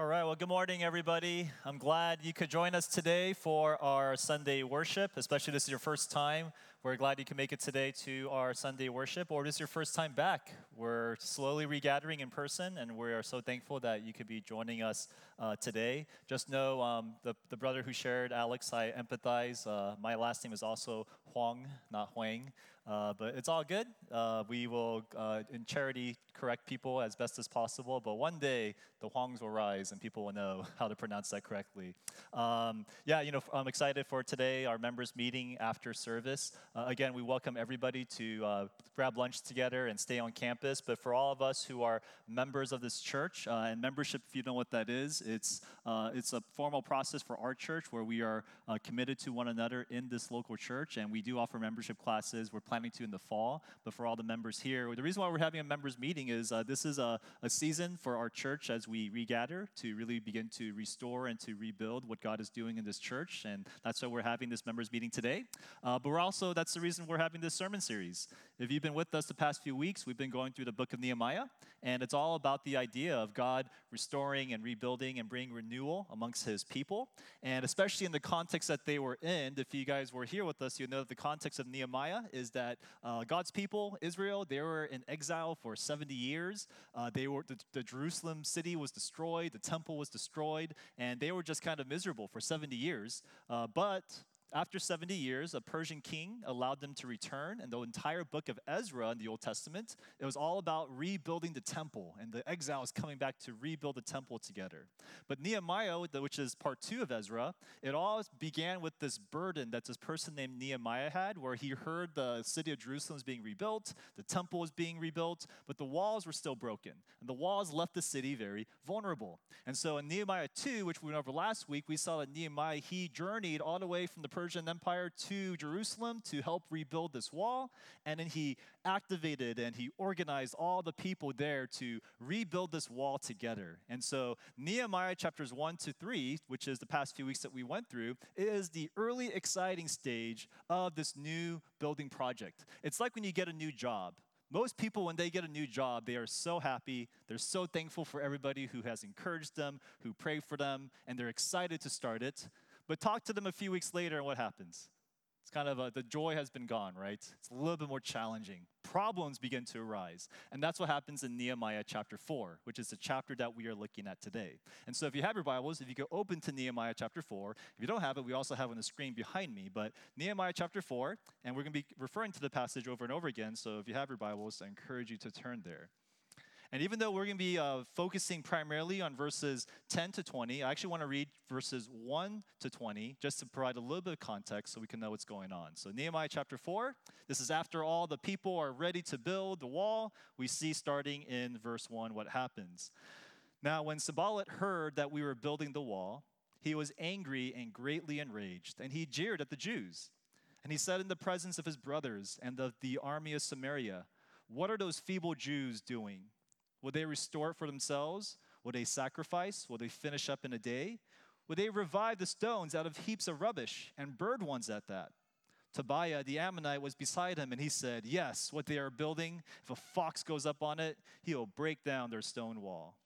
All right, well, good morning, everybody. I'm glad you could join us today for our Sunday worship, especially this is your first time. We're glad you can make it today to our Sunday worship, or this is your first time back. We're slowly regathering in person, and we are so thankful that you could be joining us uh, today. Just know um, the, the brother who shared, Alex, I empathize. Uh, my last name is also Huang, not Huang. Uh, but it's all good. Uh, we will, uh, in charity, correct people as best as possible. But one day, the Huangs will rise and people will know how to pronounce that correctly. Um, yeah, you know, I'm excited for today, our members' meeting after service. Uh, again, we welcome everybody to uh, grab lunch together and stay on campus. But for all of us who are members of this church, and membership, if you know what that is, it's, it's a formal process for our church where we are committed to one another in this local church. And we do offer membership classes. We're planning to in the fall, but for all the members here, the reason why we're having a members meeting is uh, this is a, a season for our church as we regather to really begin to restore and to rebuild what God is doing in this church, and that's why we're having this members meeting today. Uh, but we're also that's the reason we're having this sermon series. If you've been with us the past few weeks, we've been going through the book of Nehemiah, and it's all about the idea of God restoring and rebuilding and bringing renewal amongst His people, and especially in the context that they were in. If you guys were here with us, you know that the context of Nehemiah is that uh, God's people, Israel, they were in exile for 70 years. Uh, they were the, the, Jerusalem city was destroyed, the temple was destroyed, and they were just kind of miserable for 70 years. Uh, but after 70 years, a Persian king allowed them to return, and the entire book of Ezra in the Old Testament, it was all about rebuilding the temple, and the exiles coming back to rebuild the temple together. But Nehemiah, which is part two of Ezra, it all began with this burden that this person named Nehemiah had, where he heard the city of Jerusalem was being rebuilt, the temple was being rebuilt, but the walls were still broken, and the walls left the city very vulnerable. And so in Nehemiah 2, which we went over last week, we saw that Nehemiah, he journeyed all the way from the Persian Empire to Jerusalem to help rebuild this wall. And then he activated and he organized all the people there to rebuild this wall together. And so, Nehemiah chapters 1 to 3, which is the past few weeks that we went through, is the early exciting stage of this new building project. It's like when you get a new job. Most people, when they get a new job, they are so happy. They're so thankful for everybody who has encouraged them, who prayed for them, and they're excited to start it. But talk to them a few weeks later, and what happens? It's kind of a, the joy has been gone, right? It's a little bit more challenging. Problems begin to arise. And that's what happens in Nehemiah chapter 4, which is the chapter that we are looking at today. And so if you have your Bibles, if you go open to Nehemiah chapter 4, if you don't have it, we also have on the screen behind me. But Nehemiah chapter 4, and we're going to be referring to the passage over and over again. So if you have your Bibles, I encourage you to turn there. And even though we're going to be uh, focusing primarily on verses 10 to 20, I actually want to read verses 1 to 20 just to provide a little bit of context so we can know what's going on. So, Nehemiah chapter 4, this is after all the people are ready to build the wall. We see starting in verse 1 what happens. Now, when Sanballat heard that we were building the wall, he was angry and greatly enraged, and he jeered at the Jews. And he said in the presence of his brothers and of the army of Samaria, What are those feeble Jews doing? Will they restore it for themselves? Will they sacrifice? Will they finish up in a day? Will they revive the stones out of heaps of rubbish and bird ones at that? Tobiah the Ammonite was beside him, and he said, Yes, what they are building, if a fox goes up on it, he will break down their stone wall.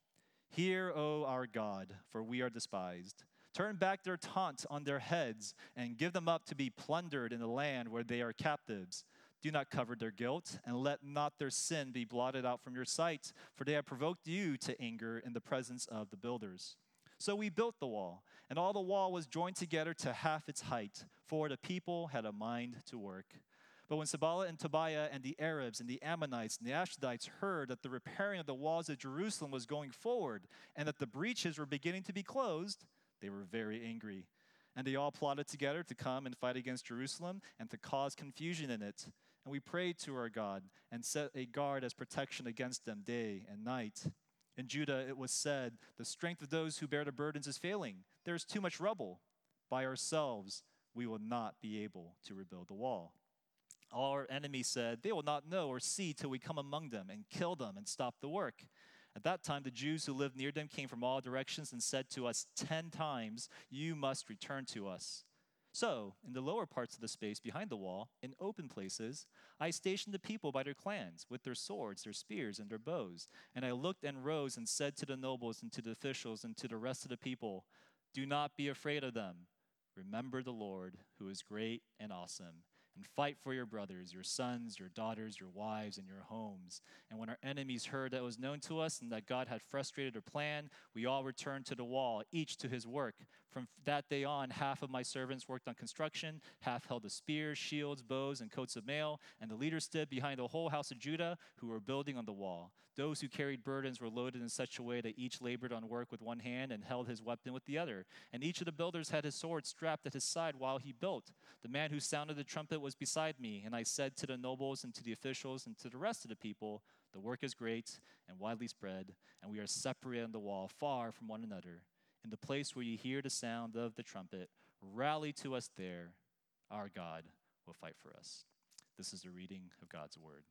Hear, O our God, for we are despised. Turn back their taunt on their heads and give them up to be plundered in the land where they are captives. Do not cover their guilt, and let not their sin be blotted out from your sight, for they have provoked you to anger in the presence of the builders. So we built the wall, and all the wall was joined together to half its height, for the people had a mind to work. But when Sanballat and Tobiah and the Arabs and the Ammonites and the Ashdodites heard that the repairing of the walls of Jerusalem was going forward, and that the breaches were beginning to be closed, they were very angry. And they all plotted together to come and fight against Jerusalem and to cause confusion in it. And we prayed to our God and set a guard as protection against them day and night. In Judah it was said, The strength of those who bear the burdens is failing. There is too much rubble. By ourselves we will not be able to rebuild the wall. All our enemies said, They will not know or see till we come among them and kill them and stop the work. At that time, the Jews who lived near them came from all directions and said to us ten times, You must return to us. So, in the lower parts of the space behind the wall, in open places, I stationed the people by their clans, with their swords, their spears, and their bows. And I looked and rose and said to the nobles and to the officials and to the rest of the people, Do not be afraid of them. Remember the Lord, who is great and awesome and fight for your brothers, your sons, your daughters, your wives, and your homes. And when our enemies heard that was known to us and that God had frustrated their plan, we all returned to the wall, each to his work. From that day on, half of my servants worked on construction, half held the spears, shields, bows, and coats of mail, and the leaders stood behind the whole house of Judah who were building on the wall. Those who carried burdens were loaded in such a way that each labored on work with one hand and held his weapon with the other. And each of the builders had his sword strapped at his side while he built. The man who sounded the trumpet was beside me, and I said to the nobles and to the officials and to the rest of the people, The work is great and widely spread, and we are separated on the wall, far from one another. In the place where you hear the sound of the trumpet, rally to us there. Our God will fight for us. This is the reading of God's word.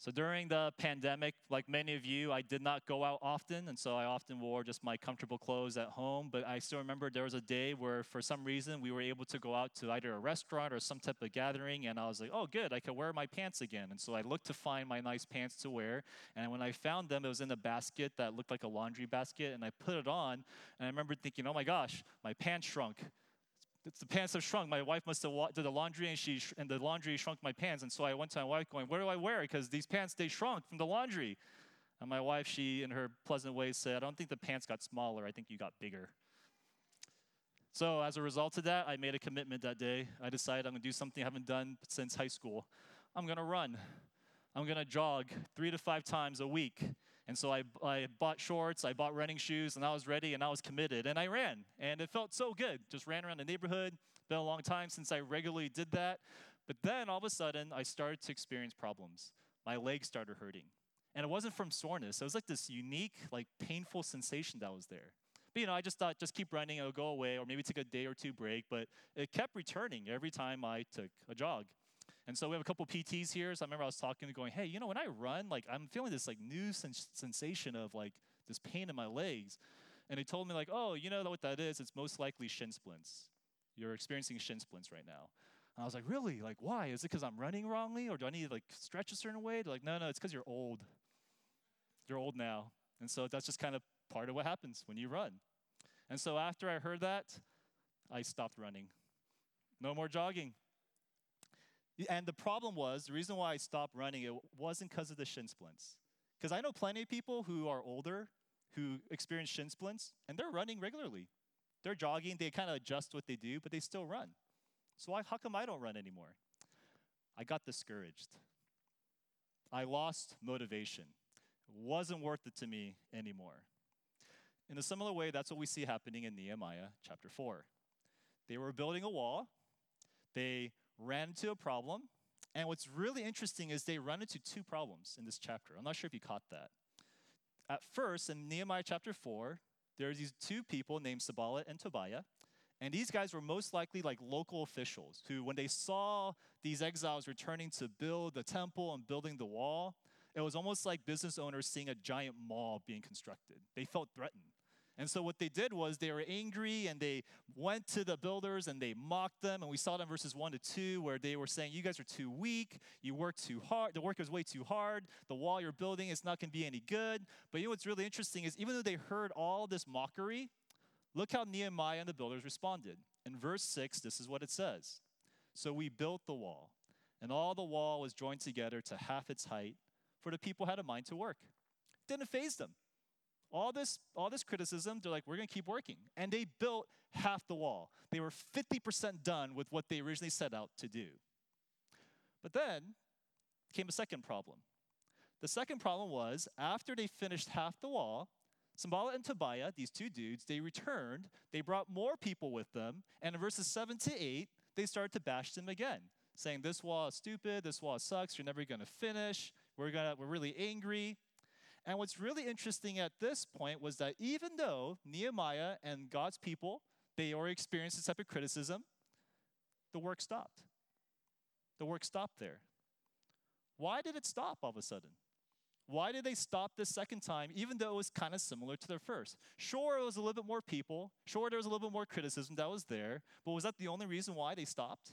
So during the pandemic, like many of you, I did not go out often, and so I often wore just my comfortable clothes at home. But I still remember there was a day where, for some reason, we were able to go out to either a restaurant or some type of gathering, and I was like, oh, good, I can wear my pants again. And so I looked to find my nice pants to wear, and when I found them, it was in a basket that looked like a laundry basket, and I put it on, and I remember thinking, oh my gosh, my pants shrunk the pants have shrunk. My wife must have did the laundry, and she and the laundry shrunk my pants. And so I went to my wife, going, "Where do I wear? Because these pants they shrunk from the laundry." And my wife, she in her pleasant way said, "I don't think the pants got smaller. I think you got bigger." So as a result of that, I made a commitment that day. I decided I'm gonna do something I haven't done since high school. I'm gonna run. I'm gonna jog three to five times a week. And so I, I bought shorts, I bought running shoes, and I was ready and I was committed. And I ran, and it felt so good. Just ran around the neighborhood. Been a long time since I regularly did that. But then all of a sudden, I started to experience problems. My legs started hurting. And it wasn't from soreness, it was like this unique, like painful sensation that was there. But you know, I just thought, just keep running, it'll go away, or maybe take a day or two break. But it kept returning every time I took a jog. And so we have a couple PTs here. So I remember I was talking to going, hey, you know, when I run, like I'm feeling this like new sens- sensation of like this pain in my legs. And they told me like, oh, you know what that is? It's most likely shin splints. You're experiencing shin splints right now. And I was like, really? Like, why? Is it because I'm running wrongly, or do I need to like stretch a certain way? They're like, no, no, it's because you're old. You're old now, and so that's just kind of part of what happens when you run. And so after I heard that, I stopped running. No more jogging. And the problem was, the reason why I stopped running, it wasn't because of the shin splints. Because I know plenty of people who are older who experience shin splints, and they're running regularly. They're jogging, they kind of adjust what they do, but they still run. So I, how come I don't run anymore? I got discouraged. I lost motivation. It wasn't worth it to me anymore. In a similar way, that's what we see happening in Nehemiah chapter 4. They were building a wall. They ran into a problem. And what's really interesting is they run into two problems in this chapter. I'm not sure if you caught that. At first, in Nehemiah chapter 4, there are these two people named Sanballat and Tobiah. And these guys were most likely like local officials who, when they saw these exiles returning to build the temple and building the wall, it was almost like business owners seeing a giant mall being constructed. They felt threatened. And so what they did was they were angry and they went to the builders and they mocked them. And we saw in verses 1 to 2 where they were saying, You guys are too weak. You work too hard. The work is way too hard. The wall you're building is not going to be any good. But you know what's really interesting is even though they heard all this mockery, look how Nehemiah and the builders responded. In verse 6, this is what it says So we built the wall, and all the wall was joined together to half its height, for the people had a mind to work. Didn't faze them all this all this criticism they're like we're going to keep working and they built half the wall they were 50% done with what they originally set out to do but then came a second problem the second problem was after they finished half the wall Sanballat and Tobiah, these two dudes, they returned. They brought more people with them. And in verses 7 to 8, they started to bash them again, saying, This wall is stupid. This wall sucks. You're never to finish. We're, gonna, we're really angry. And what's really interesting at this point was that even though Nehemiah and God's people, they already experienced this type of criticism, the work stopped. The work stopped there. Why did it stop all of a sudden? Why did they stop this second time, even though it was kind of similar to their first? Sure, it was a little bit more people. Sure, there was a little bit more criticism that was there. But was that the only reason why they stopped?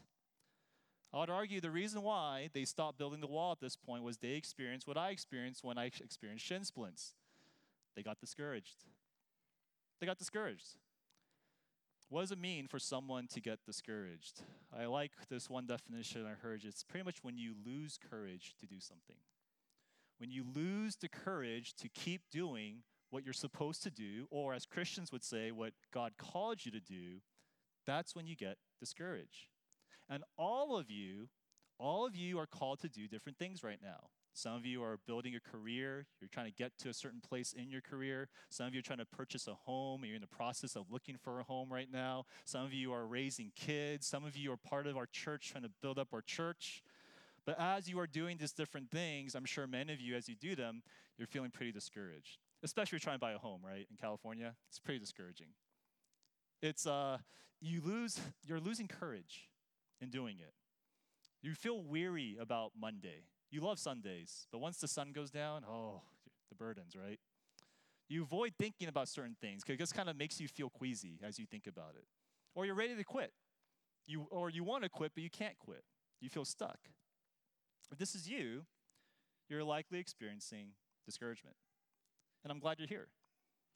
I would argue the reason why they stopped building the wall at this point was they experienced what I experienced when I experienced shin splints. They got discouraged. They got discouraged. What does it mean for someone to get discouraged? I like this one definition I heard. It's pretty much when you lose courage to do something. When you lose the courage to keep doing what you're supposed to do, or as Christians would say, what God called you to do, that's when you get discouraged. And all of you, all of you are called to do different things right now. Some of you are building a career. You're trying to get to a certain place in your career. Some of you are trying to purchase a home. You're in the process of looking for a home right now. Some of you are raising kids. Some of you are part of our church, trying to build up our church. But as you are doing these different things, I'm sure many of you, as you do them, you're feeling pretty discouraged. Especially if you're trying to buy a home, right? In California, it's pretty discouraging. It's uh, you lose, you're losing courage in doing it. You feel weary about Monday. You love Sundays, but once the sun goes down, oh, the burdens, right? You avoid thinking about certain things because it just kind of makes you feel queasy as you think about it. Or you're ready to quit. You, or you want to quit, but you can't quit. You feel stuck. If this is you, you're likely experiencing discouragement. And I'm glad you're here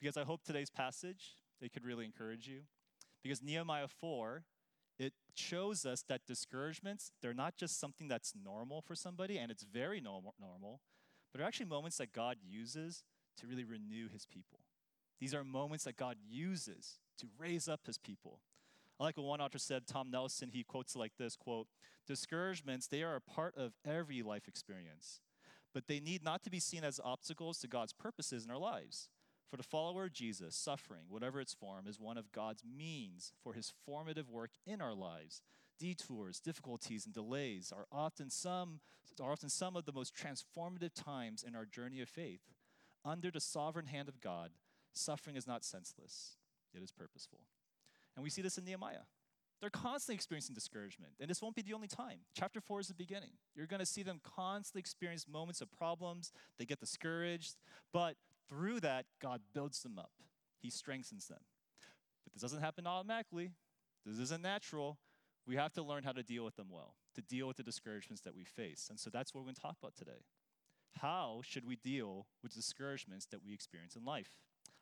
because I hope today's passage it could really encourage you. Because Nehemiah 4 it shows us that discouragements, they're not just something that's normal for somebody, and it's very normal, but they're actually moments that God uses to really renew his people. These are moments that God uses to raise up his people. Like what one author said, Tom Nelson, he quotes like this quote, discouragements, they are a part of every life experience, but they need not to be seen as obstacles to God's purposes in our lives. For the follower of Jesus, suffering, whatever its form, is one of God's means for his formative work in our lives. Detours, difficulties, and delays are often some, are often some of the most transformative times in our journey of faith. Under the sovereign hand of God, suffering is not senseless, it is purposeful. And we see this in Nehemiah. They're constantly experiencing discouragement, and this won't be the only time. Chapter 4 is the beginning. You're going to see them constantly experience moments of problems. They get discouraged, but through that, God builds them up, He strengthens them. But this doesn't happen automatically, this isn't natural. We have to learn how to deal with them well, to deal with the discouragements that we face. And so that's what we're going to talk about today. How should we deal with discouragements that we experience in life?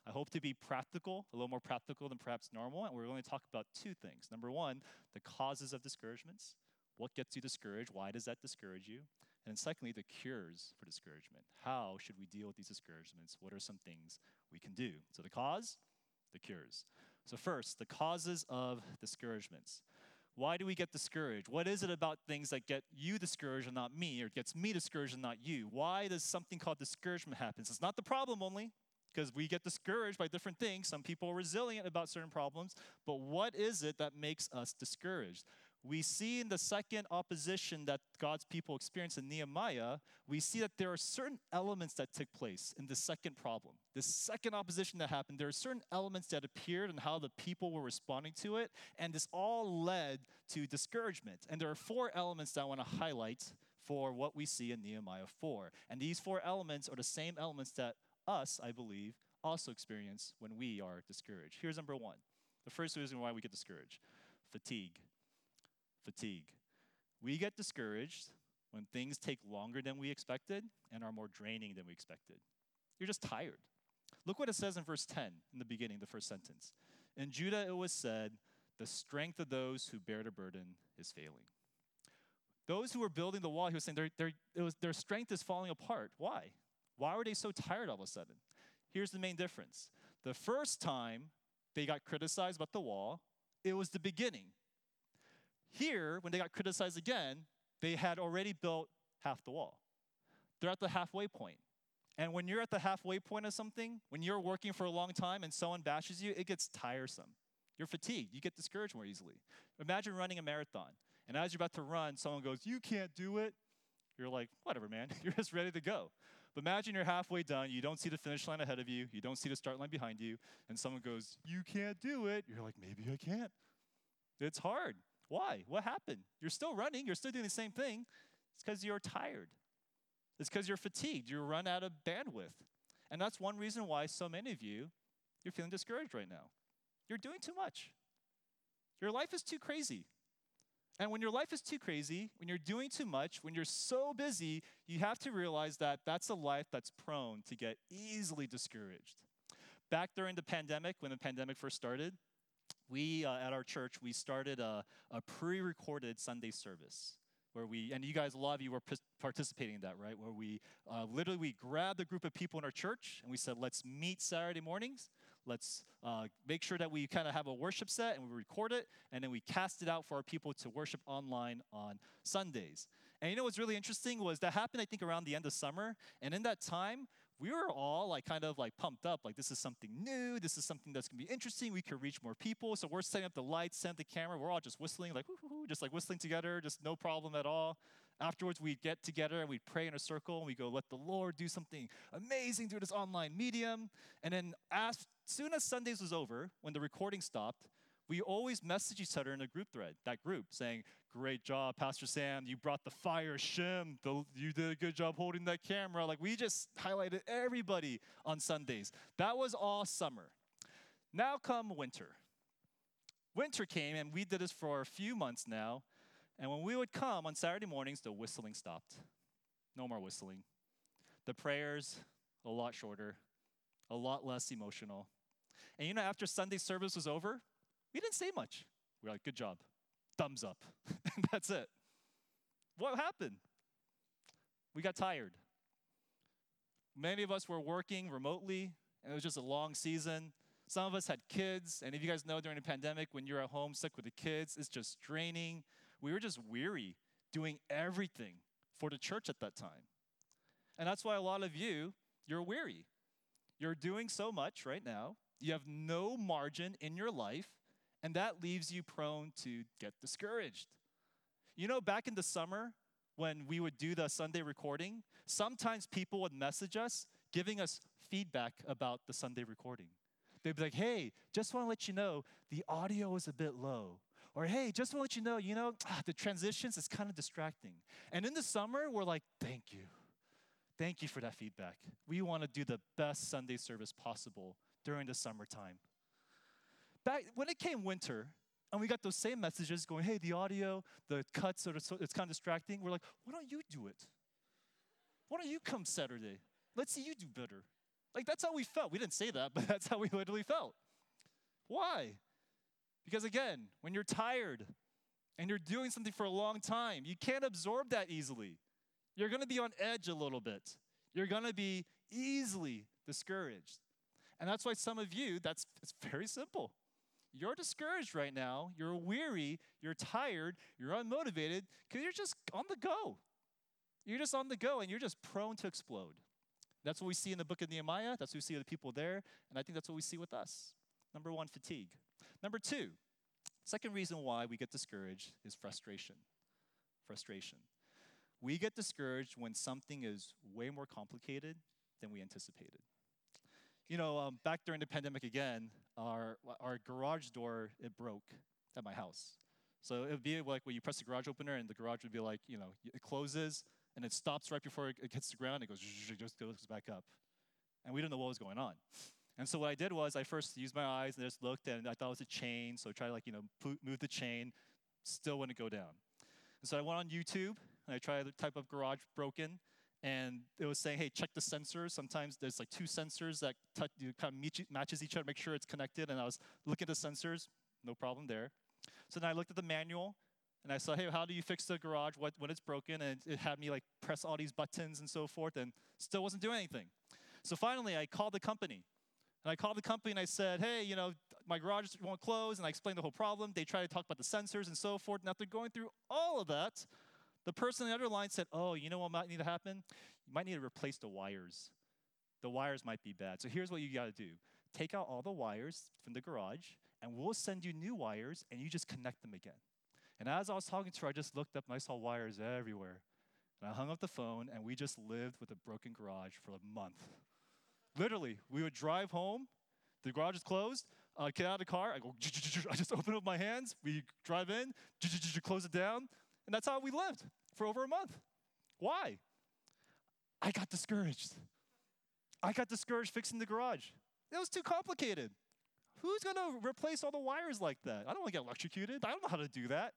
I hope to be practical, a little more practical than perhaps normal, and we're going to talk about two things. Number one, the causes of discouragements. What gets you discouraged? Why does that discourage you? And then secondly, the cures for discouragement. How should we deal with these discouragements? What are some things we can do? So, the cause, the cures. So, first, the causes of discouragements. Why do we get discouraged? What is it about things that get you discouraged and not me, or gets me discouraged and not you? Why does something called discouragement happen? It's not the problem only, because we get discouraged by different things. Some people are resilient about certain problems, but what is it that makes us discouraged? We see in the second opposition that God's people experience in Nehemiah, we see that there are certain elements that took place in the second problem. The second opposition that happened, there are certain elements that appeared and how the people were responding to it, and this all led to discouragement. And there are four elements that I want to highlight for what we see in Nehemiah 4. And these four elements are the same elements that us, I believe, also experience when we are discouraged. Here's number one the first reason why we get discouraged fatigue fatigue. We get discouraged when things take longer than we expected and are more draining than we expected. You're just tired. Look what it says in verse 10 in the beginning, the first sentence. In Judah it was said, The strength of those who bear the burden is failing. Those who were building the wall, he was saying their, was, their strength is falling apart. Why? Why were they so tired all of a sudden? Here's the main difference. The first time they got criticized about the wall, it was the beginning. Here, when they got criticized again, they had already built half the wall. They're at the halfway point. And when you're at the halfway point of something, when you're working for a long time and someone bashes you, it gets tiresome. You're fatigued. You get discouraged more easily. Imagine running a marathon. And as you're about to run, someone goes, You can't do it. You're like, Whatever, man. You're just ready to go. But imagine you're halfway done. You don't see the finish line ahead of you. You don't see the start line behind you. And someone goes, You can't do it. You're like, Maybe I can't. It's hard. Why? What happened? You're still running, you're still doing the same thing. It's because you're tired. It's because you're fatigued, you run out of bandwidth. And that's one reason why so many of you, you're feeling discouraged right now. You're doing too much. Your life is too crazy. And when your life is too crazy, when you're doing too much, when you're so busy, you have to realize that that's a life that's prone to get easily discouraged. Back during the pandemic, when the pandemic first started, we uh, at our church we started a, a pre-recorded Sunday service where we and you guys a lot of you were p- participating in that right? Where we uh, literally we grabbed a group of people in our church and we said let's meet saturday mornings. Let's uh, make sure that we kind of have a worship set and we record it and then we cast it out for our people to worship online on sundays. And you know what's really interesting was that happened i think around the end of summer. And in that time we were all like kind of like pumped up like this is something new this is something that's to be interesting we could reach more people so we're setting up the lights setting up the camera we're all just whistling like just like whistling together just no problem at all. Afterwards we'd get together and we'd pray in a circle and we go let the lord do something amazing through this online medium. And then as soon as sundays was over when the recording stopped we always message each other in a group thread, that group, saying, Great job, Pastor Sam. You brought the fire. Shim, the, you did a good job holding that camera. Like, we just highlighted everybody on Sundays. That was all summer. Now come winter. Winter came, and we did this for a few months now. And when we would come on Saturday mornings, the whistling stopped. No more whistling. The prayers, a lot shorter, a lot less emotional. And you know, after Sunday service was over, we didn't say much. We are like, good job. Thumbs up. and that's it. What happened? We got tired. Many of us were working remotely, and it was just a long season. Some of us had kids, and if you guys know during the pandemic, when you're at home sick with the kids, it's just draining. We were just weary doing everything for the church at that time. And that's why a lot of you, you're weary. You're doing so much right now. You have no margin in your life and that leaves you prone to get discouraged. You know, back in the summer, when we would do the Sunday recording, sometimes people would message us giving us feedback about the Sunday recording. They'd be like, hey, just want to let you know the audio is a bit low. Or hey, just want to let you know, you know, ah, the transitions is kind of distracting. And in the summer, we're like, thank you. Thank you for that feedback. We want to do the best Sunday service possible during the summertime back when it came winter, and we got those same messages going, hey, the audio, the cuts, are, so, it's kind of distracting. We're like, why don't you do it? Why don't you come Saturday? Let's see you do better. Like, that's how we felt. We didn't say that, but that's how we literally felt. Why? Because again, when you're tired and you're doing something for a long time, you can't absorb that easily. You're gonna be on edge a little bit. You're gonna be easily discouraged. And that's why some of you, that's it's very simple. You're discouraged right now. You're weary. You're tired. You're unmotivated because you're just on the go. You're just on the go and you're just prone to explode. That's what we see in the book of Nehemiah. That's what we see with the people there. And I think that's what we see with us. Number one, fatigue. Number two, second reason why we get discouraged is frustration. Frustration. We get discouraged when something is way more complicated than we anticipated. You know, um, back during the pandemic again, our, our garage door, it broke at my house. So it would be like when you press the garage opener and the garage would be like, you know, it closes and it stops right before it hits the ground. It goes, just goes back up. And we didn't know what was going on. And so what I did was I first used my eyes and just looked and I thought it was a chain. So I tried to like, you know, move the chain, still wouldn't go down. And so I went on YouTube and I tried to type up garage broken and it was saying, hey, check the sensors. Sometimes there's like two sensors that touch, you kind of matches each other, make sure it's connected. And I was looking at the sensors, no problem there. So then I looked at the manual and I saw, hey, how do you fix the garage what, when it's broken? And it had me like press all these buttons and so forth, and still wasn't doing anything. So finally, I called the company. And I called the company and I said, hey, you know, my garage won't close. And I explained the whole problem. They tried to talk about the sensors and so forth. And after going through all of that, the person on the other line said, Oh, you know what might need to happen? You might need to replace the wires. The wires might be bad. So here's what you got to do take out all the wires from the garage, and we'll send you new wires, and you just connect them again. And as I was talking to her, I just looked up and I saw wires everywhere. And I hung up the phone, and we just lived with a broken garage for a month. Literally, we would drive home, the garage is closed, uh, get out of the car, I go, I just open up my hands, we drive in, close it down, and that's how we lived for over a month. Why? I got discouraged. I got discouraged fixing the garage. It was too complicated. Who's going to replace all the wires like that? I don't want to get electrocuted. I don't know how to do that.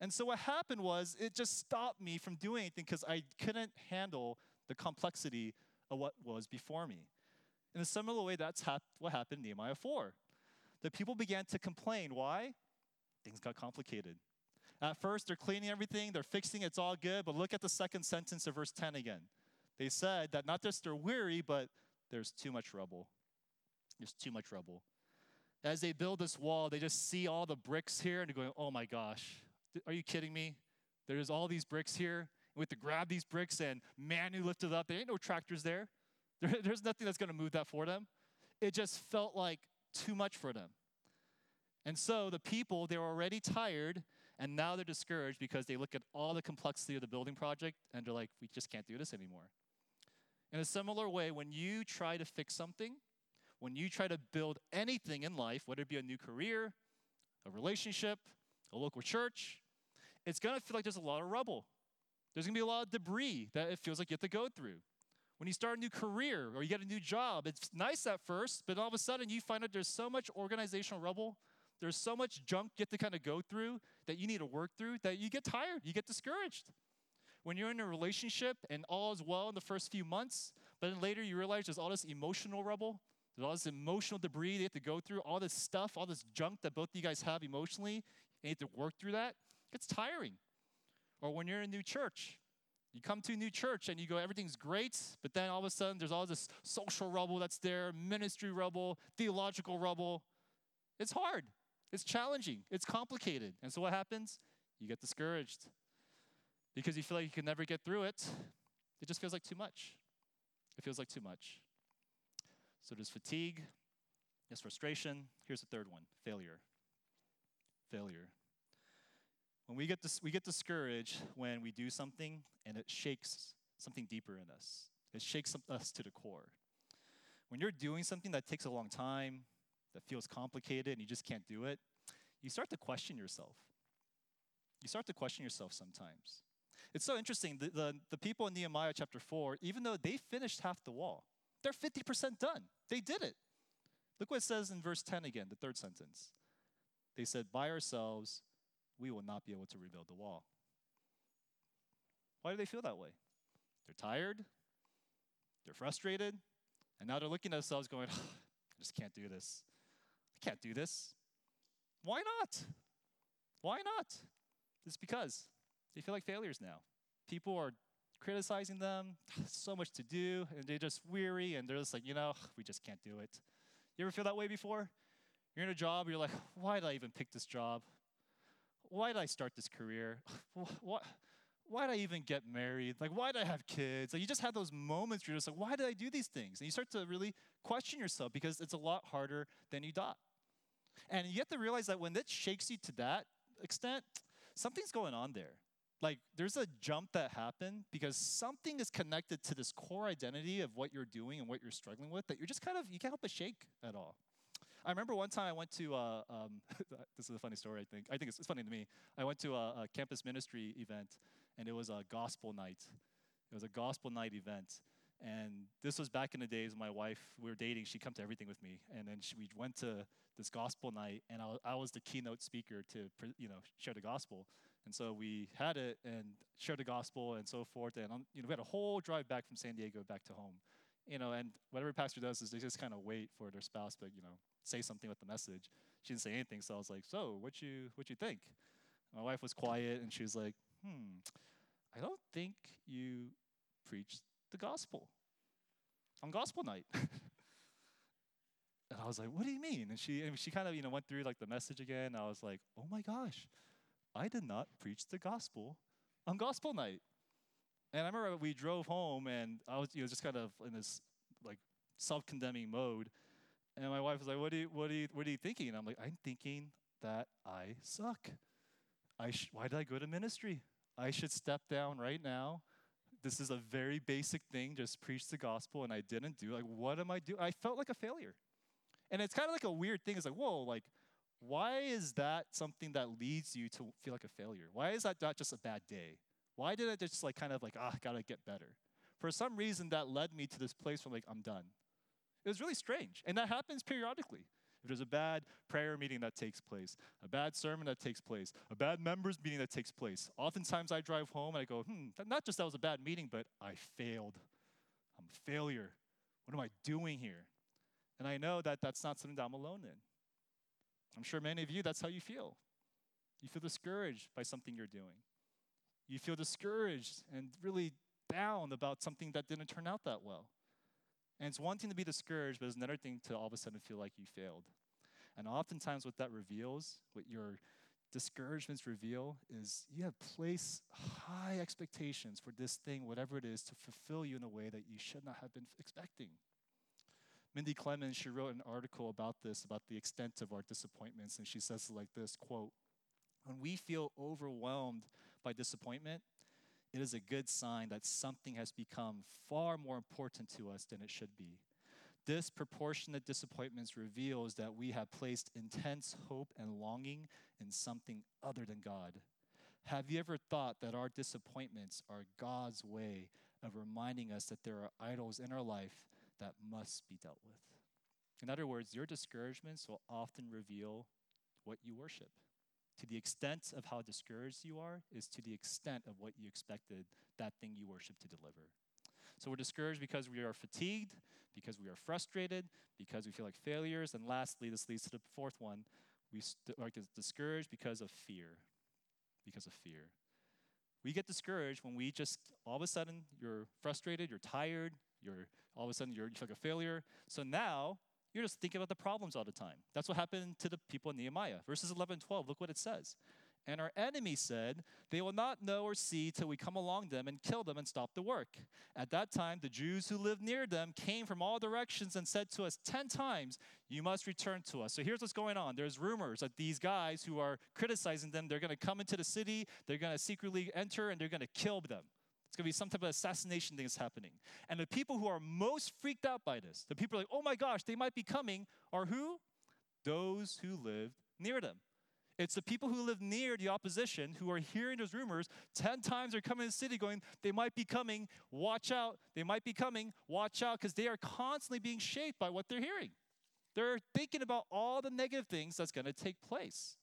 And so what happened was it just stopped me from doing anything because I couldn't handle the complexity of what was before me. In a similar way, that's hap- what happened in Nehemiah 4. The people began to complain. Why? Things got complicated. At first, they're cleaning everything, they're fixing, it's all good. But look at the second sentence of verse 10 again. They said that not just they're weary, but there's too much rubble. There's too much rubble. As they build this wall, they just see all the bricks here and they're going, oh my gosh, are you kidding me? There's all these bricks here. We have to grab these bricks and manually lift it up. There ain't no tractors there. there there's nothing that's going to move that for them. It just felt like too much for them. And so the people, they were already tired, and now they're discouraged because they look at all the complexity of the building project and they're like, we just can't do this anymore. In a similar way, when you try to fix something, when you try to build anything in life, whether it be a new career, a relationship, a local church, it's gonna feel like there's a lot of rubble. There's gonna be a lot of debris that it feels like you have to go through. When you start a new career or you get a new job, it's nice at first, but all of a sudden you find out there's so much organizational rubble, there's so much junk you have to kind of go through that you need to work through that you get tired, you get discouraged. When you're in a relationship and all is well in the first few months, but then later you realize there's all this emotional rubble, there's all this emotional debris you have to go through, all this stuff, all this junk that both of you guys have emotionally, and you have to work through that, it's tiring. Or when you're in a new church, you come to a new church and you go, everything's great, but then all of a sudden there's all this social rubble that's there, ministry rubble, theological rubble. It's hard, it's challenging, it's complicated. And so what happens? You get discouraged because you feel like you can never get through it. It just feels like too much. It feels like too much. So there's fatigue, there's frustration. Here's the third one failure. Failure. When we get, dis- we get discouraged when we do something and it shakes something deeper in us, it shakes us to the core. When you're doing something that takes a long time, that feels complicated, and you just can't do it, you start to question yourself. You start to question yourself sometimes. It's so interesting. The, the, the people in Nehemiah chapter 4, even though they finished half the wall, they're 50% done. They did it. Look what it says in verse 10 again, the third sentence. They said, By ourselves, we will not be able to rebuild the wall. Why do they feel that way? They're tired, they're frustrated, and now they're looking at themselves going, I just can't do this. I can't do this. Why not? Why not? It's because they feel like failures now. People are criticizing them, so much to do, and they're just weary, and they're just like, you know, we just can't do it. You ever feel that way before? You're in a job, you're like, why did I even pick this job? why did I start this career? What, why did I even get married? Like, why did I have kids? Like, you just have those moments where you're just like, why did I do these things? And you start to really question yourself because it's a lot harder than you thought. And you have to realize that when it shakes you to that extent, something's going on there. Like, there's a jump that happened because something is connected to this core identity of what you're doing and what you're struggling with that you're just kind of, you can't help but shake at all. I remember one time I went to, uh, um, this is a funny story, I think. I think it's, it's funny to me. I went to a, a, campus ministry event, and it was a gospel night. It was a gospel night event. And this was back in the days my wife, we were dating, she'd come to everything with me. And then she, we went to this gospel night, and I, I was the keynote speaker to, you know, share the gospel. And so we had it and shared the gospel and so forth. And, um, you know, we had a whole drive back from San Diego back to home you know, and whatever pastor does is they just kind of wait for their spouse to, you know, say something with the message. She didn't say anything, so I was like, "So, what you what you think?" My wife was quiet, and she was like, "Hmm, I don't think you preached the gospel on gospel night." and I was like, "What do you mean?" And she and she kind of you know went through like the message again. I was like, "Oh my gosh, I did not preach the gospel on gospel night." And I remember we drove home, and I was you know just kind of in this like self-condemning mode. And my wife was like, "What do you, what do you, what are you thinking?" And I'm like, "I'm thinking that I suck. I sh- why did I go to ministry? I should step down right now. This is a very basic thing, just preach the gospel, and I didn't do. Like, what am I doing? I felt like a failure. And it's kind of like a weird thing. It's like, whoa, like, why is that something that leads you to feel like a failure? Why is that not just a bad day? Why did I just like kind of like, ah, gotta get better? for some reason, that led me to this place where I'm like, I'm done. It was really strange. And that happens periodically. If there's a bad prayer meeting that takes place, a bad sermon that takes place, a bad members meeting that takes place, oftentimes I drive home and I go, hmm, not just that was a bad meeting, but I failed. I'm a failure. What am I doing here? And I know that that's not something that I'm alone in. I'm sure many of you, that's how you feel. You feel discouraged by something you're doing. You feel discouraged and really down about something that didn't turn out that well. And it's one thing to be discouraged, but it's another thing to all of a sudden feel like you failed. And oftentimes, what that reveals, what your discouragements reveal, is you have placed high expectations for this thing, whatever it is, to fulfill you in a way that you should not have been expecting. Mindy Clemens, she wrote an article about this, about the extent of our disappointments, and she says it like this quote, when we feel overwhelmed by disappointment, it is a good sign that something has become far more important to us than it should be. Disproportionate disappointments reveals that we have placed intense hope and longing in something other than God. Have you ever thought that our disappointments are God's way of reminding us that there are idols in our life that must be dealt with? In other words, your discouragements will often reveal what you worship to the extent of how discouraged you are is to the extent of what you expected that thing you worship to deliver. So we're discouraged because we are fatigued, because we are frustrated, because we feel like failures, and lastly, this leads to the fourth one. We are discouraged because of fear. Because of fear. We get discouraged when we just all of a sudden you're frustrated, you're tired, you're all of a sudden you're, you feel like a failure. So now you're just thinking about the problems all the time. That's what happened to the people in Nehemiah. Verses 11 and 12, look what it says. And our enemy said, They will not know or see till we come along them and kill them and stop the work. At that time, the Jews who lived near them came from all directions and said to us ten times, You must return to us. So here's what's going on. There's rumors that these guys who are criticizing them, they're going to come into the city, they're going to secretly enter, and they're going to kill them. It's going to be some type of assassination thing that's happening. And the people who are most freaked out by this, the people are like, oh my gosh, they might be coming, are who? Those who lived near them. It's the people who live near the opposition who are hearing those rumors. Ten times they're coming to the city going, they might be coming, watch out. They might be coming, watch out, because they are constantly being shaped by what they're hearing. They're thinking about all the negative things that's going to take place.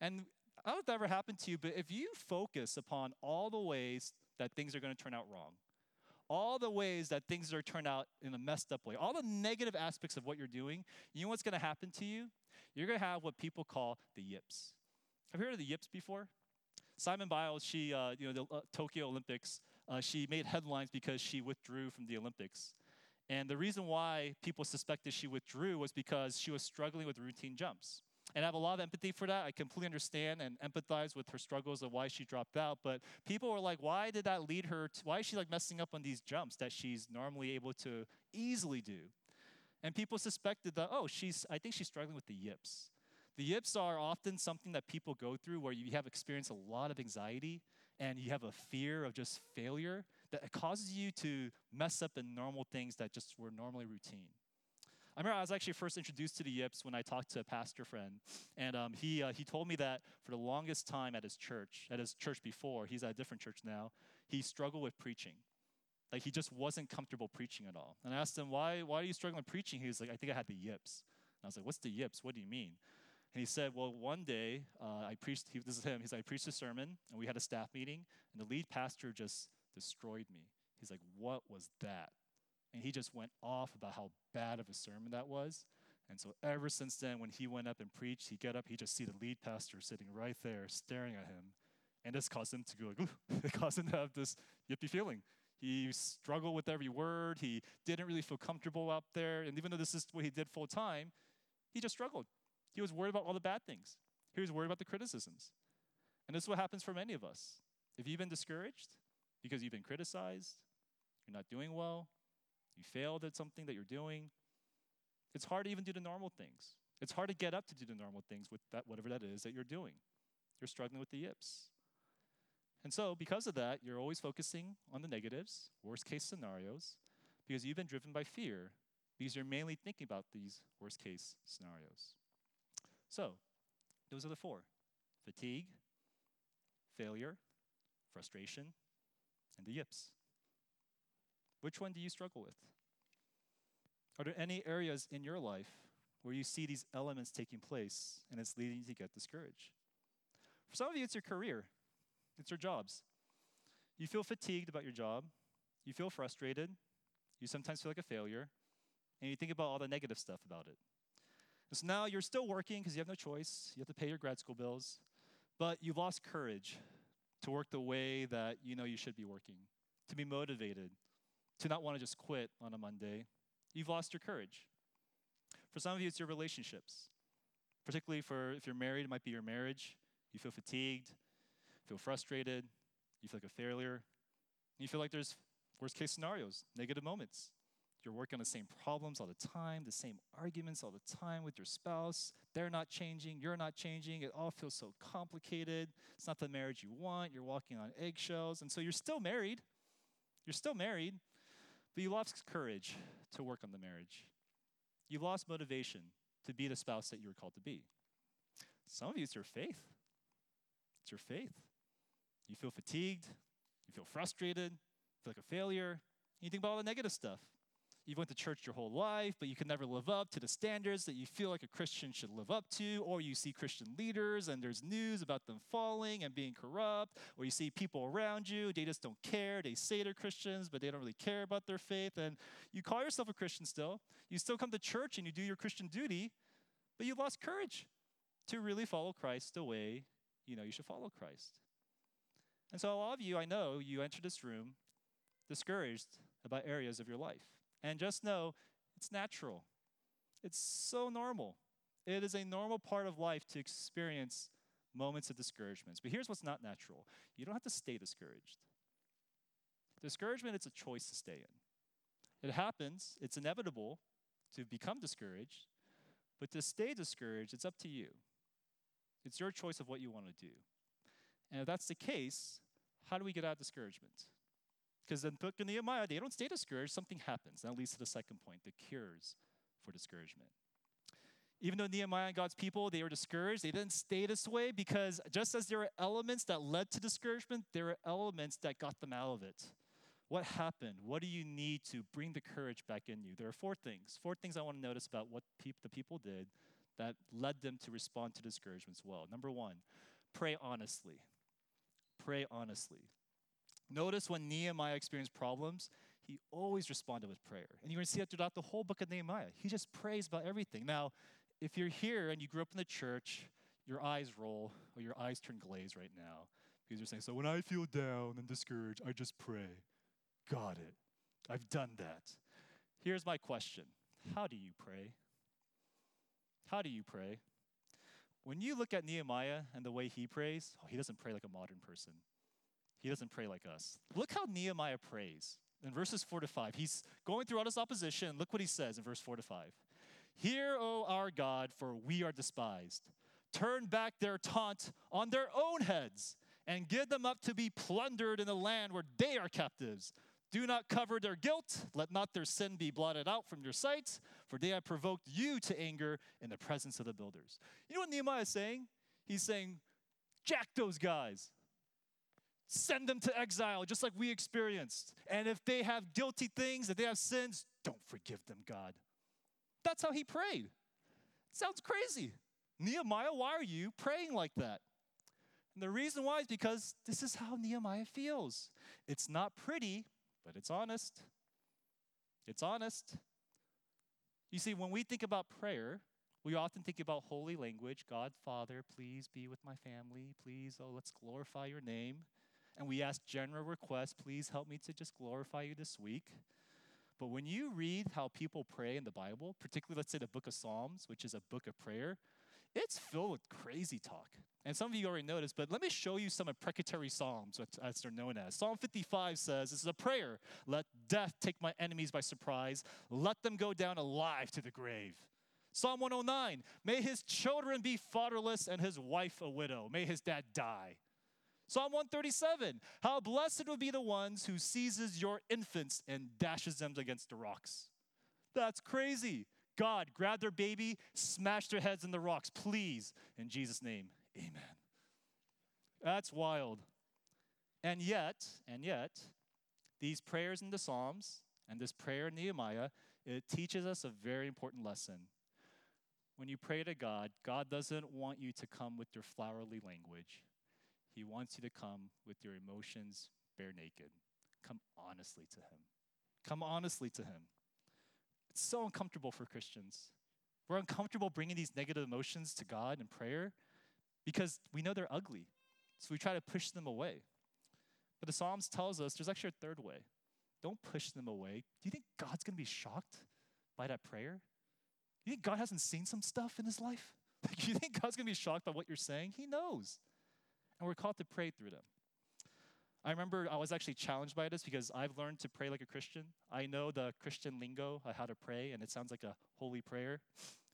And I don't know if that ever happened to you, but if you focus upon all the ways that things are going to turn out wrong. All the ways that things are turned out in a messed up way, all the negative aspects of what you're doing, you know what's going to happen to you? You're going to have what people call the yips. Have you heard of the yips before? Simone Biles, she, uh, you know, the uh, Tokyo Olympics, uh, she made headlines because she withdrew from the Olympics. And the reason why people suspected she withdrew was because she was struggling with routine jumps. And I have a lot of empathy for that. I completely understand and empathize with her struggles of why she dropped out. But people were like, why did that lead her to, why is she like messing up on these jumps that she's normally able to easily do? And people suspected that, oh, she's, I think she's struggling with the yips. The yips are often something that people go through where you have experienced a lot of anxiety and you have a fear of just failure that causes you to mess up in normal things that just were normally routine. I remember I was actually first introduced to the Yips when I talked to a pastor friend, and um, he uh, he told me that for the longest time at his church, at his church before, he's at a different church now, he struggled with preaching. Like he just wasn't comfortable preaching at all. And I asked him, why, why are you struggling preaching? He was like, I think I had the yips. And I was like, what's the yips? What do you mean? And he said, well, one day uh, I preached, he, this is him, he's like, I preached a sermon and we had a staff meeting and the lead pastor just destroyed me. He's like, what was that? And he just went off about how bad of a sermon that was. And so ever since then, when he went up and preached, he'd get up, he'd just see the lead pastor sitting right there staring at him. And this caused him to go like, it caused him to have this yippy feeling. He struggled with every word. He didn't really feel comfortable out there. And even though this is what he did full time, he just struggled. He was worried about all the bad things. He was worried about the criticisms. And this is what happens for many of us. If you've been discouraged because you've been criticized, you're not doing well, you failed at something that you're doing, it's hard to even do the normal things. It's hard to get up to do the normal things with that, whatever that is that you're doing. You're struggling with the yips. And so, because of that, you're always focusing on the negatives, worst case scenarios, because you've been driven by fear, because you're mainly thinking about these worst case scenarios. So, those are the four fatigue, failure, frustration, and the yips. Which one do you struggle with? Are there any areas in your life where you see these elements taking place and it's leading you to get discouraged? For some of you, it's your career, it's your jobs. You feel fatigued about your job, you feel frustrated, you sometimes feel like a failure, and you think about all the negative stuff about it. And so now you're still working because you have no choice, you have to pay your grad school bills, but you've lost courage to work the way that you know you should be working, to be motivated, to not want to just quit on a Monday. You've lost your courage. For some of you, it's your relationships. Particularly for if you're married, it might be your marriage. You feel fatigued, feel frustrated, you feel like a failure. You feel like there's worst case scenarios, negative moments. You're working on the same problems all the time, the same arguments all the time with your spouse. They're not changing, you're not changing. It all feels so complicated. It's not the marriage you want. You're walking on eggshells. And so you're still married. You're still married, but you lost courage to work on the marriage. You lost motivation to be the spouse that you were called to be. Some of you, it's your faith. It's your faith. You feel fatigued, you feel frustrated, you feel like a failure. You think about all the negative stuff. You've went to church your whole life, but you can never live up to the standards that you feel like a Christian should live up to, or you see Christian leaders and there's news about them falling and being corrupt, or you see people around you, they just don't care. They say they're Christians, but they don't really care about their faith. And you call yourself a Christian still. You still come to church and you do your Christian duty, but you've lost courage to really follow Christ the way you know you should follow Christ. And so, a lot of you, I know, you enter this room discouraged about areas of your life. And just know it's natural, it's so normal. It is a normal part of life to experience moments of discouragements. But here's what's not natural you don't have to stay discouraged. Discouragement, it's a choice to stay in. It happens, it's inevitable to become discouraged, but to stay discouraged, it's up to you. It's your choice of what you want to do. And if that's the case, how do we get out of discouragement? Because in the book of Nehemiah, they don't stay discouraged, something happens. That leads to the second point the cures for discouragement. Even though Nehemiah and God's people, they were discouraged, they didn't stay this way because just as there were elements that led to discouragement, there were elements that got them out of it. What happened? What do you need to bring the courage back in you? There are four things. Four things I want to notice about what peop- the people did that led them to respond to discouragements well. Number one, pray honestly. Pray honestly. Notice when Nehemiah experienced problems, he always responded with prayer. And you're going to see that throughout the whole book of Nehemiah. He just prays about everything. Now, if you're here and you grew up in the church, your eyes roll or your eyes turn glazed right now because you're saying, So when I feel down and discouraged, I just pray. Got it. I've done that. Here's my question How do you pray? How do you pray? When you look at Nehemiah and the way he prays, oh, he doesn't pray like a modern person. He doesn't pray like us. Look how Nehemiah prays. In verses 4 to 5, he's going through all this opposition. Look what he says in verse 4 to 5. Hear, O our God, for we are despised. Turn back their taunt on their own heads and give them up to be plundered in the land where they are captives. Do not cover their guilt. Let not their sin be blotted out from your sight, for they have provoked you to anger in the presence of the builders. You know what Nehemiah is saying? He's saying, Jack those guys. Send them to exile, just like we experienced. And if they have guilty things, if they have sins, don't forgive them, God. That's how he prayed. Sounds crazy. Nehemiah, why are you praying like that? And the reason why is because this is how Nehemiah feels. It's not pretty, but it's honest. It's honest. You see, when we think about prayer, we often think about holy language God, Father, please be with my family. Please, oh, let's glorify your name and we ask general requests, please help me to just glorify you this week. But when you read how people pray in the Bible, particularly let's say the book of Psalms, which is a book of prayer, it's filled with crazy talk. And some of you already noticed, but let me show you some imprecatory psalms, as they're known as. Psalm 55 says, This is a prayer. Let death take my enemies by surprise. Let them go down alive to the grave. Psalm 109, May his children be fatherless and his wife a widow. May his dad die. Psalm 137 How blessed would be the ones who seizes your infants and dashes them against the rocks. That's crazy. God, grab their baby, smash their heads in the rocks, please. In Jesus' name, amen. That's wild. And yet, and yet, these prayers in the Psalms, And this prayer in Nehemiah, it teaches us a very important lesson. When you pray to God, God doesn't want you to come with your flowery language. He wants you to come with your emotions bare naked. Come honestly to Him. Come honestly to Him. It's so uncomfortable for Christians. We're uncomfortable bringing these negative emotions to God in prayer because we know they're ugly. So we try to push them away. But the Psalms tells us there's actually a third way. Don't push them away. Do you think God's going to be shocked by that prayer? You think God hasn't seen some stuff in his life? You think God's going to be shocked by what you're saying? He knows. And we're called to pray through them. I remember I was actually challenged by this because I've learned to pray like a Christian. I know the Christian lingo, how to pray, and it sounds like a holy prayer.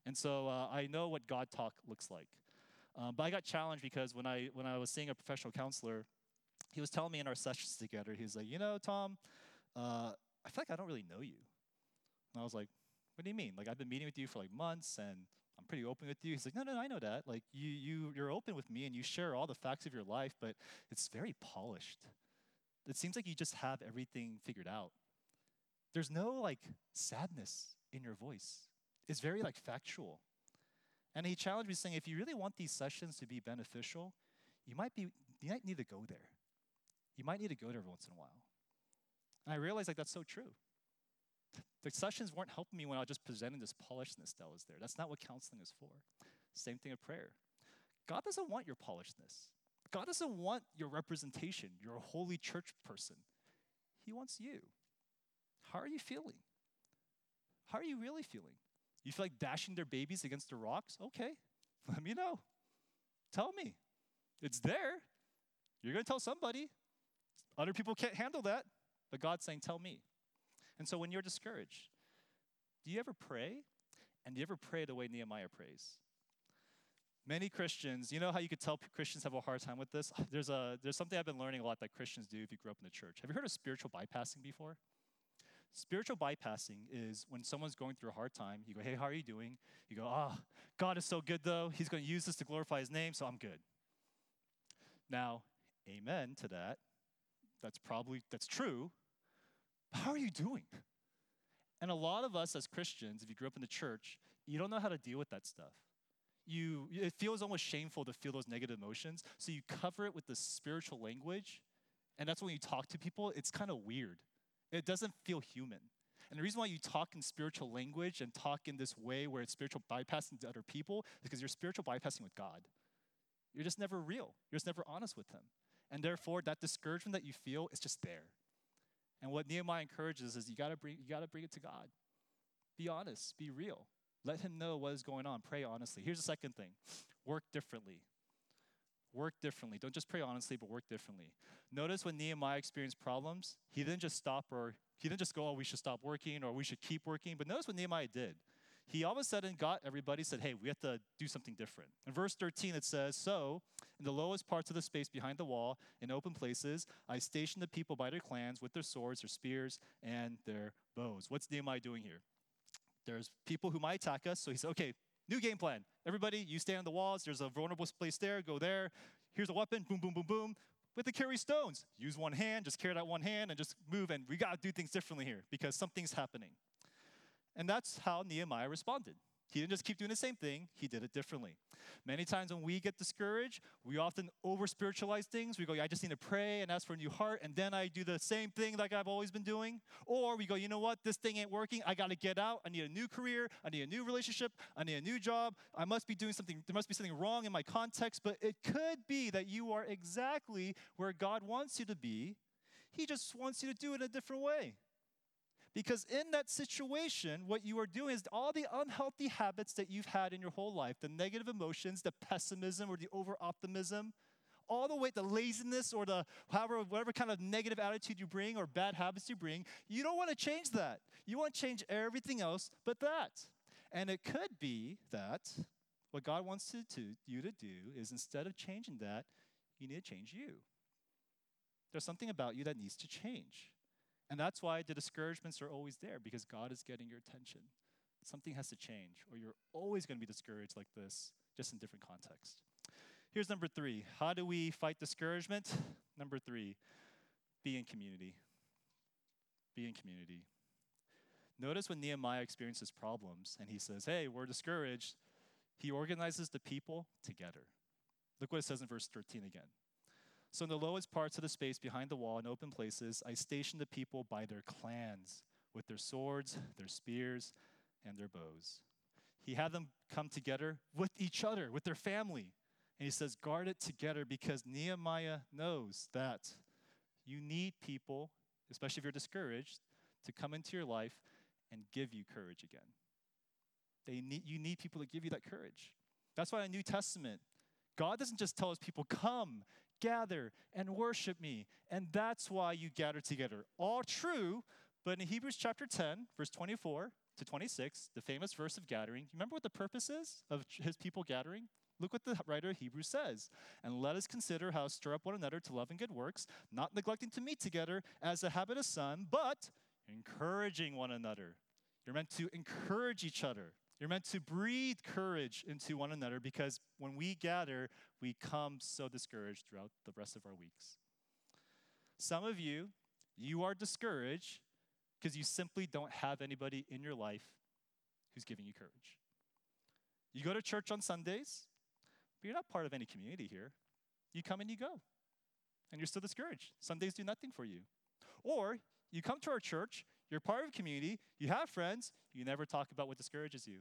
And so uh, I know what God talk looks like. Um, but I got challenged because when I when I was seeing a professional counselor, he was telling me in our sessions together, he was like, you know, Tom, uh, I feel like I don't really know you. And I was like, what do you mean? Like I've been meeting with you for like months and I'm pretty open with you. He's like, no, no, no I know that. Like you, you, you're open and you share all the facts of your life, but it's very polished. It seems like you just have everything figured out. There's no like sadness in your voice. It's very like factual. And he challenged me saying, if you really want these sessions to be beneficial, you might be you might need to go there. You might need to go there every once in a while. And I realized like that's so true. The sessions weren't helping me when I was just presenting this polishedness that was there. That's not what counseling is for. Same thing with prayer. God doesn't want your polishedness. God doesn't want your representation. You're holy church person. He wants you. How are you feeling? How are you really feeling? You feel like dashing their babies against the rocks? Okay, let me know. Tell me. It's there. You're going to tell somebody. Other people can't handle that, but God's saying, Tell me. And so when you're discouraged, do you ever pray? And do you ever pray the way Nehemiah prays? Many Christians, you know how you could tell Christians have a hard time with this? There's, a, there's something I've been learning a lot that Christians do if you grew up in the church. Have you heard of spiritual bypassing before? Spiritual bypassing is when someone's going through a hard time, you go, hey, how are you doing? You go, ah, oh, God is so good though. He's going to use this to glorify his name, so I'm good. Now, amen to that. That's probably, that's true. How are you doing? And a lot of us as Christians, if you grew up in the church, you don't know how to deal with that stuff. You, it feels almost shameful to feel those negative emotions, so you cover it with the spiritual language, and that's when you talk to people, it's kind of weird. It doesn't feel human. And the reason why you talk in spiritual language and talk in this way where it's spiritual bypassing to other people is because you're spiritual bypassing with God. You're just never real. You're just never honest with Him. And therefore, that discouragement that you feel is just there. And what Nehemiah encourages is you gotta bring, you gotta bring it to God. Be honest, be real. Let Him know what is going on. Pray honestly. Here's the second thing work differently. Work differently. Don't just pray honestly, but work differently. Notice when Nehemiah experienced problems, he didn't just stop or he didn't just go, oh, we should stop working or we should keep working. But notice what Nehemiah did. He all of a sudden got everybody said, hey, we have to do something different. In verse 13, it says, So, in the lowest parts of the space behind the wall, in open places, I stationed the people by their clans with their swords, their spears, and their bows. What's Nehemiah doing here? There's people who might attack us. So he said, okay, New game plan. Everybody, you stay on the walls. There's a vulnerable place there. Go there. Here's a weapon. Boom, boom, boom, boom. With the carry stones, use one hand. Just carry that one hand and just move. And we got to do things differently here because something's happening. And that's how Nehemiah responded. He didn't just keep doing the same thing, he did it differently. Many times when we get discouraged, we often over spiritualize things. We go, I just need to pray and ask for a new heart, and then I do the same thing like I've always been doing. Or we go, you know what, this thing ain't working. I got to get out. I need a new career. I need a new relationship. I need a new job. I must be doing something, there must be something wrong in my context. But it could be that you are exactly where God wants you to be. He just wants you to do it a different way. Because in that situation, what you are doing is all the unhealthy habits that you've had in your whole life, the negative emotions, the pessimism or the over optimism, all the way the laziness or the however whatever kind of negative attitude you bring or bad habits you bring, you don't want to change that. You want to change everything else but that. And it could be that what God wants to, to, you to do is instead of changing that, you need to change you. There's something about you that needs to change. And that's why the discouragements are always there because God is getting your attention. Something has to change, or you're always going to be discouraged like this, just in different context. Here's number three How do we fight discouragement? Number three, be in community. Be in community. Notice when Nehemiah experiences problems and he says, Hey, we're discouraged, he organizes the people together. Look what it says in verse 13 again. So, in the lowest parts of the space behind the wall and open places, I stationed the people by their clans, with their swords, their spears, and their bows. He had them come together with each other, with their family. And he says, guard it together because Nehemiah knows that you need people, especially if you're discouraged, to come into your life and give you courage again. They need, you need people to give you that courage. That's why in the New Testament, God doesn't just tell his people, come, gather, and worship me. And that's why you gather together. All true, but in Hebrews chapter 10, verse 24 to 26, the famous verse of gathering, remember what the purpose is of his people gathering? Look what the writer of Hebrews says. And let us consider how to stir up one another to love and good works, not neglecting to meet together as a habit of some, but encouraging one another. You're meant to encourage each other. You're meant to breathe courage into one another because when we gather, we come so discouraged throughout the rest of our weeks. Some of you, you are discouraged because you simply don't have anybody in your life who's giving you courage. You go to church on Sundays, but you're not part of any community here. You come and you go, and you're still discouraged. Sundays do nothing for you. Or you come to our church, you're part of a community, you have friends, you never talk about what discourages you.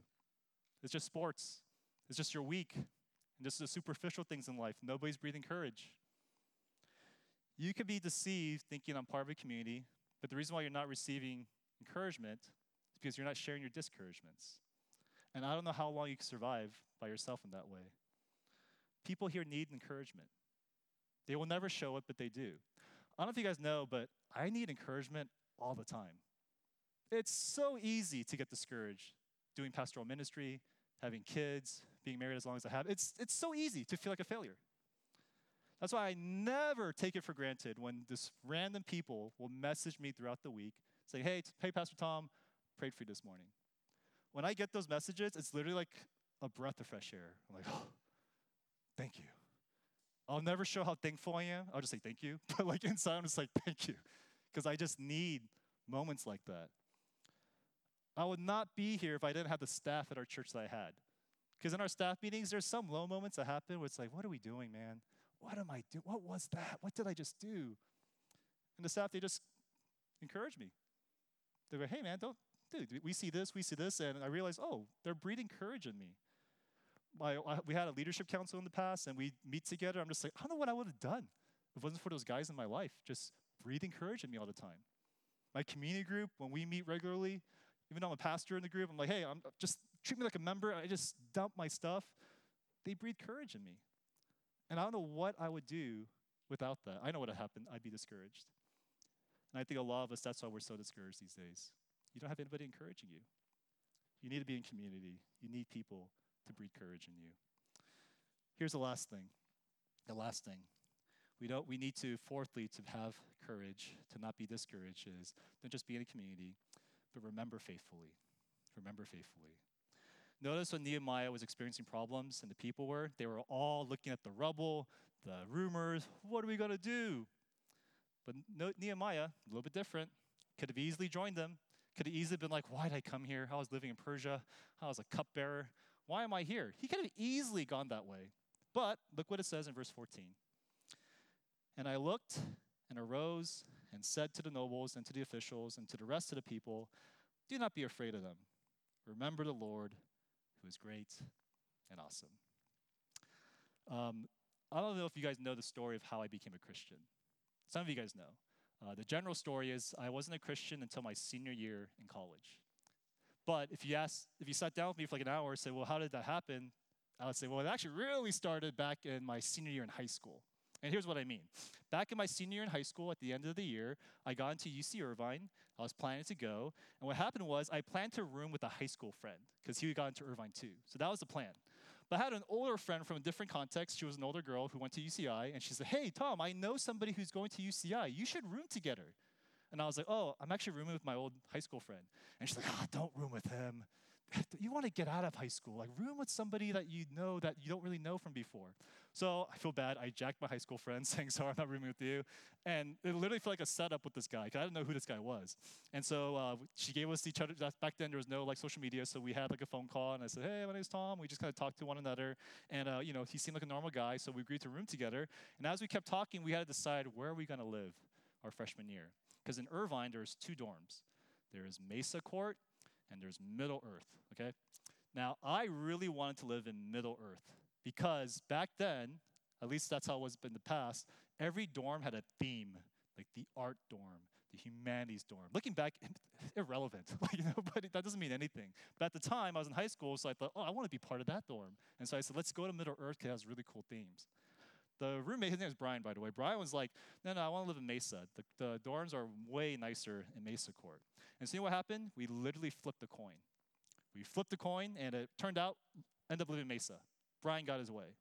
It's just sports, it's just your week, and just the superficial things in life. Nobody's breathing courage. You could be deceived thinking I'm part of a community, but the reason why you're not receiving encouragement is because you're not sharing your discouragements. And I don't know how long you can survive by yourself in that way. People here need encouragement. They will never show it, but they do. I don't know if you guys know, but I need encouragement all the time. It's so easy to get discouraged doing pastoral ministry, having kids, being married as long as I have. It's, it's so easy to feel like a failure. That's why I never take it for granted when this random people will message me throughout the week saying, hey, hey, Pastor Tom, prayed for you this morning. When I get those messages, it's literally like a breath of fresh air. I'm like, oh, thank you. I'll never show how thankful I am. I'll just say thank you. But like inside, I'm just like, thank you. Because I just need moments like that. I would not be here if I didn't have the staff at our church that I had. Because in our staff meetings, there's some low moments that happen where it's like, what are we doing, man? What am I doing? What was that? What did I just do? And the staff, they just encourage me. They go, hey, man, don't, dude, we see this, we see this. And I realize, oh, they're breathing courage in me. My, we had a leadership council in the past, and we meet together. I'm just like, I don't know what I would have done if it wasn't for those guys in my life, just breathing courage in me all the time. My community group, when we meet regularly, even though I'm a pastor in the group, I'm like, hey, I'm just treat me like a member. I just dump my stuff. They breathe courage in me. And I don't know what I would do without that. I know what would happen. I'd be discouraged. And I think a lot of us, that's why we're so discouraged these days. You don't have anybody encouraging you. You need to be in community. You need people to breathe courage in you. Here's the last thing. The last thing. We don't we need to fourthly to have courage, to not be discouraged is don't just be in a community, but remember faithfully. Remember faithfully. Notice when Nehemiah was experiencing problems and the people were, they were all looking at the rubble, the rumors, what are we going to do? But Nehemiah, a little bit different, could have easily joined them. Could have easily been like, why did I come here? I was living in Persia. I was a cupbearer. Why am I here? He could have easily gone that way. But look what it says in verse 14. And I looked and arose and said to the nobles and to the officials and to the rest of the people, Do not be afraid of them. Remember the Lord, who is great and awesome. Um, I don't know if you guys know the story of how I became a Christian. Some of you guys know. Uh, the general story is I wasn't a Christian until my senior year in college. But if you ask, if you sat down with me for like an hour and said, well, how did that happen? I would say, well, it actually really started back in my senior year in high school. And here's what I mean. Back in my senior year in high school, at the end of the year, I got into UC Irvine. I was planning to go. And what happened was I planned to room with a high school friend because he got into Irvine too. So that was the plan. But I had an older friend from a different context. She was an older girl who went to UCI. And she said, Hey, Tom, I know somebody who's going to UCI. You should room together. And I was like, Oh, I'm actually rooming with my old high school friend. And she's like, Oh, don't room with him. you want to get out of high school, like room with somebody that you know that you don't really know from before. So I feel bad. I jacked my high school friend saying, sorry, I'm not rooming with you. And it literally felt like a setup with this guy because I didn't know who this guy was. And so uh, she gave us each other, back then there was no like social media. So we had like a phone call and I said, hey, my name's Tom. We just kind of talked to one another. And, uh, you know, he seemed like a normal guy. So we agreed to room together. And as we kept talking, we had to decide where are we going to live our freshman year. Because in Irvine, there's two dorms. There is Mesa Court and there's Middle Earth, okay? Now, I really wanted to live in Middle Earth because back then, at least that's how it was in the past, every dorm had a theme, like the art dorm, the humanities dorm. Looking back, irrelevant, like, you know, but that doesn't mean anything. But at the time, I was in high school, so I thought, oh, I want to be part of that dorm. And so I said, let's go to Middle Earth because it has really cool themes. The roommate, his name is Brian, by the way. Brian was like, no, no, I want to live in Mesa. The, the dorms are way nicer in Mesa Court. And know what happened? We literally flipped a coin. We flipped the coin, and it turned out, ended up living in Mesa. Brian got his way. And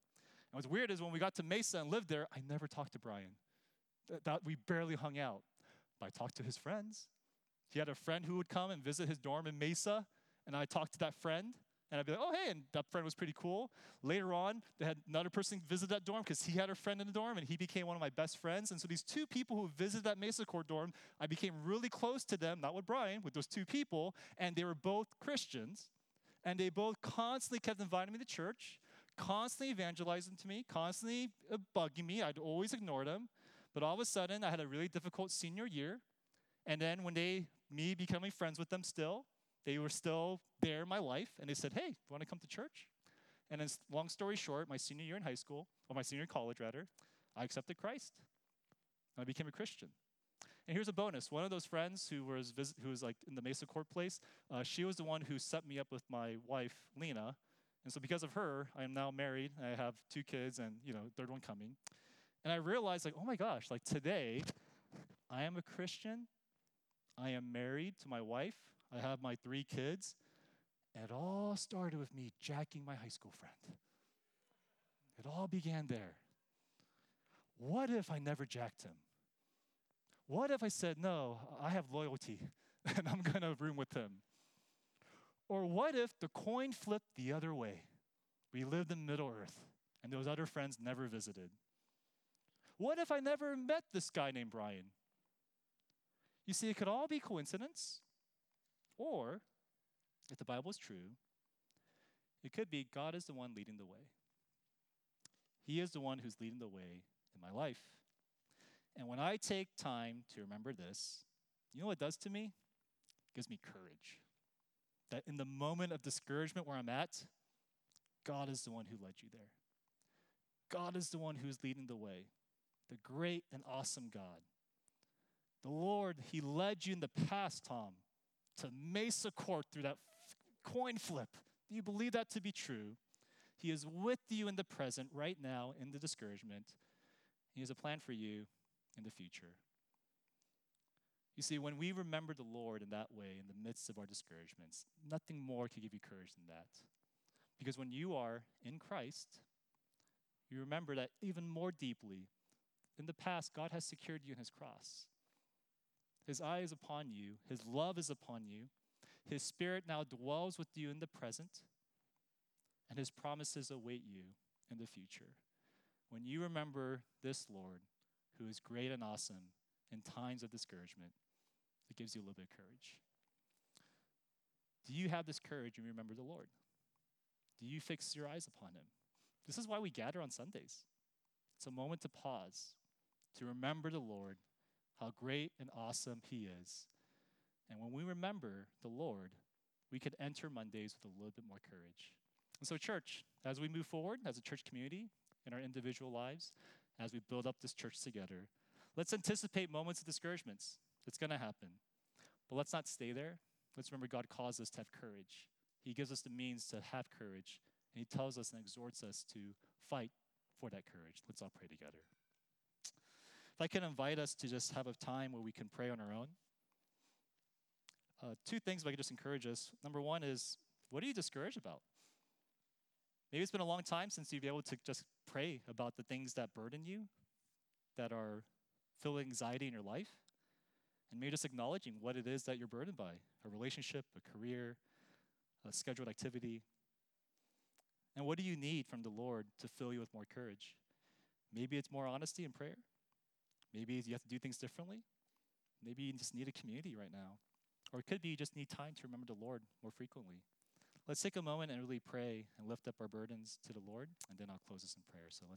what's weird is when we got to Mesa and lived there, I never talked to Brian. Th- that we barely hung out. But I talked to his friends. He had a friend who would come and visit his dorm in Mesa, and I talked to that friend. And I'd be like, oh, hey, and that friend was pretty cool. Later on, they had another person visit that dorm because he had a friend in the dorm and he became one of my best friends. And so these two people who visited that Mesa Court dorm, I became really close to them, not with Brian, with those two people. And they were both Christians. And they both constantly kept inviting me to church, constantly evangelizing to me, constantly uh, bugging me. I'd always ignore them. But all of a sudden, I had a really difficult senior year. And then when they, me becoming friends with them still, they were still there in my life, and they said, Hey, want to come to church? And then, long story short, my senior year in high school, or my senior college rather, I accepted Christ. I became a Christian. And here's a bonus: one of those friends who was visit, who was like in the Mesa Court place, uh, she was the one who set me up with my wife Lena, and so because of her, I am now married. I have two kids, and you know, third one coming. And I realized, like, oh my gosh, like today, I am a Christian. I am married to my wife. I have my three kids. It all started with me jacking my high school friend. It all began there. What if I never jacked him? What if I said, no, I have loyalty and I'm going to room with him? Or what if the coin flipped the other way? We lived in Middle Earth and those other friends never visited. What if I never met this guy named Brian? You see, it could all be coincidence, or if the Bible is true, it could be God is the one leading the way. He is the one who's leading the way in my life. And when I take time to remember this, you know what it does to me? It gives me courage. That in the moment of discouragement where I'm at, God is the one who led you there. God is the one who's leading the way. The great and awesome God. The Lord, He led you in the past, Tom, to Mesa Court through that f- coin flip. Do you believe that to be true? He is with you in the present, right now, in the discouragement. He has a plan for you in the future. You see, when we remember the Lord in that way, in the midst of our discouragements, nothing more can give you courage than that. Because when you are in Christ, you remember that even more deeply, in the past, God has secured you in His cross. His eye is upon you, His love is upon you, His Spirit now dwells with you in the present, and His promises await you in the future. When you remember this Lord, who is great and awesome in times of discouragement, it gives you a little bit of courage. Do you have this courage you remember the Lord? Do you fix your eyes upon Him? This is why we gather on Sundays. It's a moment to pause, to remember the Lord, how great and awesome He is. And when we remember the Lord, we could enter Mondays with a little bit more courage. And so, church, as we move forward as a church community in our individual lives, as we build up this church together, let's anticipate moments of discouragements. It's going to happen. But let's not stay there. Let's remember God calls us to have courage. He gives us the means to have courage, and He tells us and exhorts us to fight for that courage. Let's all pray together. If I can invite us to just have a time where we can pray on our own. Uh, two things if I could just encourage us. Number one is, what are you discouraged about? Maybe it's been a long time since you've been able to just pray about the things that burden you, that are filling anxiety in your life, and maybe just acknowledging what it is that you're burdened by a relationship, a career, a scheduled activity. And what do you need from the Lord to fill you with more courage? Maybe it's more honesty in prayer. Maybe you have to do things differently. Maybe you just need a community right now. Or it could be you just need time to remember the Lord more frequently. Let's take a moment and really pray and lift up our burdens to the Lord, and then I'll close this in prayer. So let's